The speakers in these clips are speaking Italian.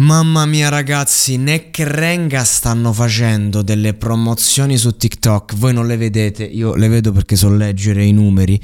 Mamma mia ragazzi, Neck Renga stanno facendo delle promozioni su TikTok, voi non le vedete, io le vedo perché so leggere i numeri,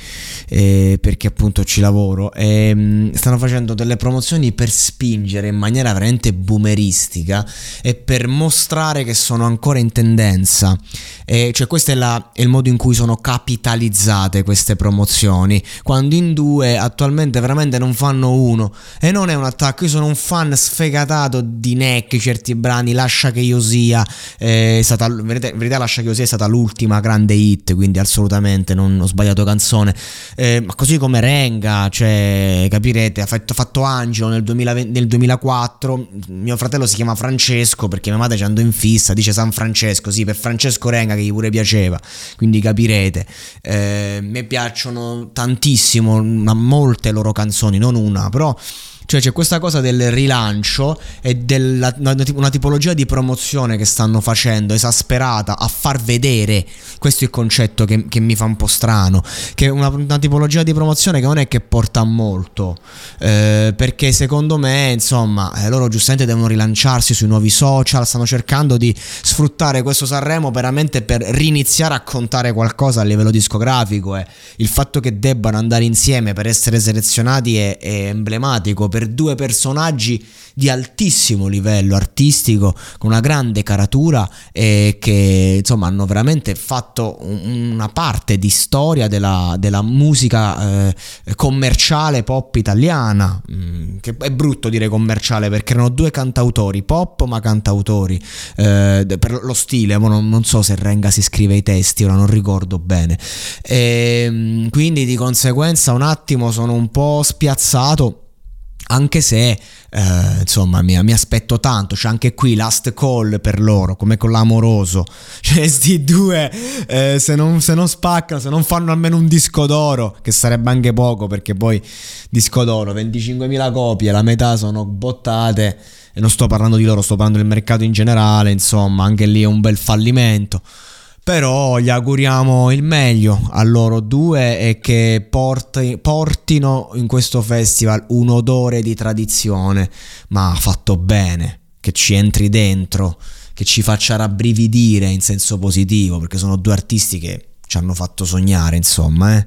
eh, perché appunto ci lavoro, e, mm, stanno facendo delle promozioni per spingere in maniera veramente boomeristica e per mostrare che sono ancora in tendenza. E, cioè questo è, la, è il modo in cui sono capitalizzate queste promozioni, quando in due attualmente veramente non fanno uno. E non è un attacco, io sono un fan sfegatato ascoltato di Neck certi brani, Lascia che io sia, eh, è stata, in verità, Lascia che io sia è stata l'ultima grande hit, quindi assolutamente non ho sbagliato canzone, eh, ma così come Renga, cioè capirete, ha fatto, fatto Angelo nel, 2020, nel 2004, mio fratello si chiama Francesco perché mia madre ci andò in fissa, dice San Francesco, sì, per Francesco Renga che gli pure piaceva, quindi capirete, eh, mi piacciono tantissimo, molte loro canzoni, non una, però... Cioè c'è questa cosa del rilancio e della, una tipologia di promozione che stanno facendo esasperata a far vedere, questo è il concetto che, che mi fa un po' strano, che è una, una, tipologia di promozione che non è che porta a molto, eh, perché secondo me insomma eh, loro giustamente devono rilanciarsi sui nuovi social, stanno cercando di sfruttare questo Sanremo veramente per riniziare a contare qualcosa a livello discografico e il fatto che debbano andare insieme per essere selezionati è, è emblematico per due personaggi di altissimo livello artistico, con una grande caratura e che insomma hanno veramente fatto una parte di storia della, della musica eh, commerciale pop italiana, mm, che è brutto dire commerciale perché erano due cantautori, pop ma cantautori, eh, per lo stile, non, non, so se Renga si scrive i testi, ora non ricordo bene, e, ehm, quindi di conseguenza un attimo sono un po' spiazzato anche se eh, insomma mi, mi, aspetto tanto c'è anche qui last call per loro come con l'amoroso. Cioè sti due eh, se, non, se, non, spaccano se non fanno almeno un disco d'oro che sarebbe anche poco perché poi disco d'oro 25.000 copie la metà sono bottate e non sto parlando di loro sto parlando del mercato in generale insomma anche lì è un bel fallimento però gli auguriamo il meglio a loro due e che porti, portino in questo festival un odore di tradizione, ma fatto bene, che ci entri dentro, che ci faccia rabbrividire in senso positivo, perché sono due artisti che ci hanno fatto sognare, insomma, eh.